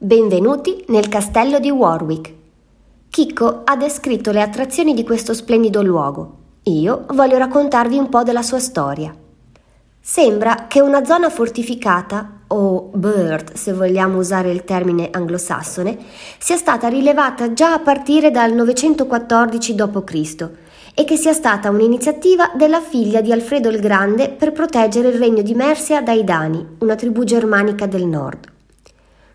Benvenuti nel castello di Warwick. Chicco ha descritto le attrazioni di questo splendido luogo. Io voglio raccontarvi un po' della sua storia. Sembra che una zona fortificata, o bird se vogliamo usare il termine anglosassone, sia stata rilevata già a partire dal 914 d.C. e che sia stata un'iniziativa della figlia di Alfredo il Grande per proteggere il regno di Mercia dai Dani, una tribù germanica del nord.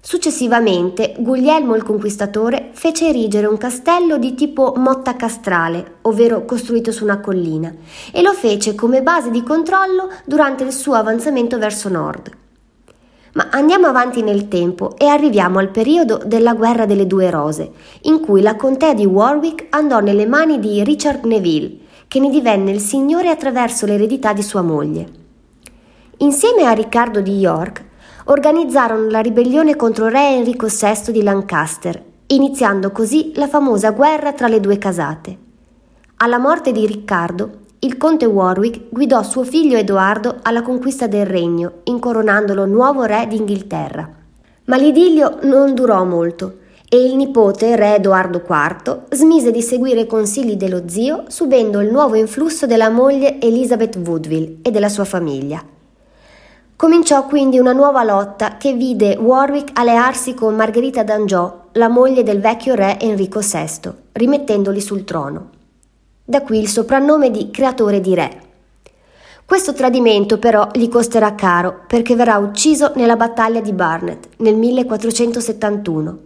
Successivamente Guglielmo il Conquistatore fece erigere un castello di tipo motta castrale, ovvero costruito su una collina, e lo fece come base di controllo durante il suo avanzamento verso nord. Ma andiamo avanti nel tempo e arriviamo al periodo della guerra delle due rose, in cui la contea di Warwick andò nelle mani di Richard Neville, che ne divenne il signore attraverso l'eredità di sua moglie. Insieme a Riccardo di York, organizzarono la ribellione contro re Enrico VI di Lancaster, iniziando così la famosa guerra tra le due casate. Alla morte di Riccardo, il conte Warwick guidò suo figlio Edoardo alla conquista del regno, incoronandolo nuovo re d'Inghilterra. Ma l'idillio non durò molto e il nipote, re Edoardo IV, smise di seguire i consigli dello zio, subendo il nuovo influsso della moglie Elizabeth Woodville e della sua famiglia. Cominciò quindi una nuova lotta che vide Warwick allearsi con Margherita d'Angiò, la moglie del vecchio re Enrico VI, rimettendoli sul trono. Da qui il soprannome di creatore di re. Questo tradimento però gli costerà caro perché verrà ucciso nella battaglia di Barnet nel 1471.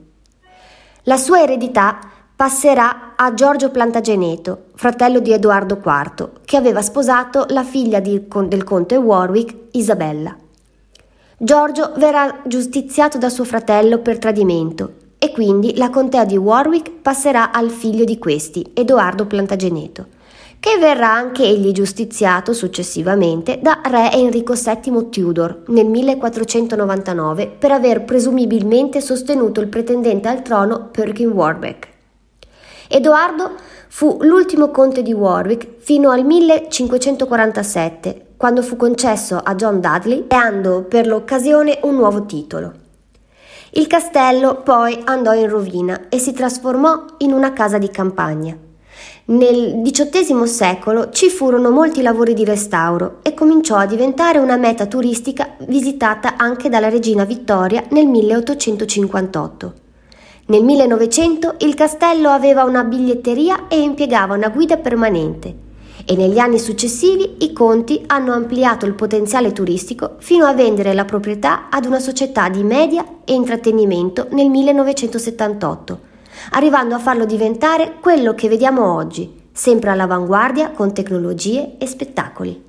La sua eredità passerà a Giorgio Plantageneto, fratello di Edoardo IV, che aveva sposato la figlia di, del conte Warwick, Isabella. Giorgio verrà giustiziato da suo fratello per tradimento e quindi la contea di Warwick passerà al figlio di questi, Edoardo Plantageneto, che verrà anche egli giustiziato successivamente da re Enrico VII Tudor nel 1499 per aver presumibilmente sostenuto il pretendente al trono Perkin Warbeck. Edoardo fu l'ultimo conte di Warwick fino al 1547, quando fu concesso a John Dudley, creando per l'occasione un nuovo titolo. Il castello poi andò in rovina e si trasformò in una casa di campagna. Nel XVIII secolo ci furono molti lavori di restauro e cominciò a diventare una meta turistica visitata anche dalla regina Vittoria nel 1858. Nel 1900 il castello aveva una biglietteria e impiegava una guida permanente e negli anni successivi i conti hanno ampliato il potenziale turistico fino a vendere la proprietà ad una società di media e intrattenimento nel 1978, arrivando a farlo diventare quello che vediamo oggi, sempre all'avanguardia con tecnologie e spettacoli.